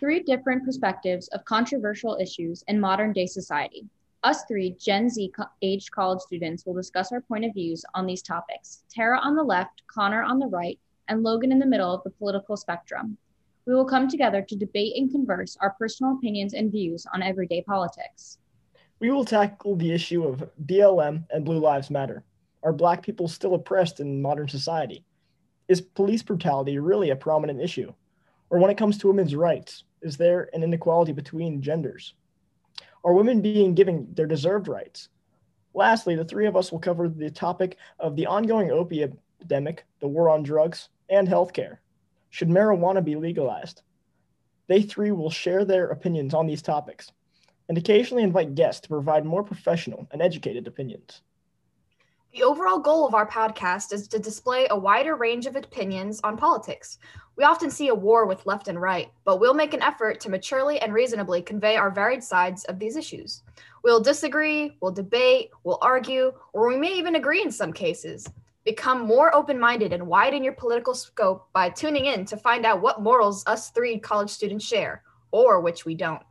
three different perspectives of controversial issues in modern day society. Us three Gen Z co- aged college students will discuss our point of views on these topics. Tara on the left, Connor on the right, and Logan in the middle of the political spectrum. We will come together to debate and converse our personal opinions and views on everyday politics. We will tackle the issue of BLM and Blue Lives Matter. Are Black people still oppressed in modern society? Is police brutality really a prominent issue? Or when it comes to women's rights, is there an inequality between genders? Are women being given their deserved rights? Lastly, the three of us will cover the topic of the ongoing opiate epidemic, the war on drugs, and healthcare. Should marijuana be legalized? They three will share their opinions on these topics and occasionally invite guests to provide more professional and educated opinions. The overall goal of our podcast is to display a wider range of opinions on politics. We often see a war with left and right, but we'll make an effort to maturely and reasonably convey our varied sides of these issues. We'll disagree, we'll debate, we'll argue, or we may even agree in some cases. Become more open minded and widen your political scope by tuning in to find out what morals us three college students share, or which we don't.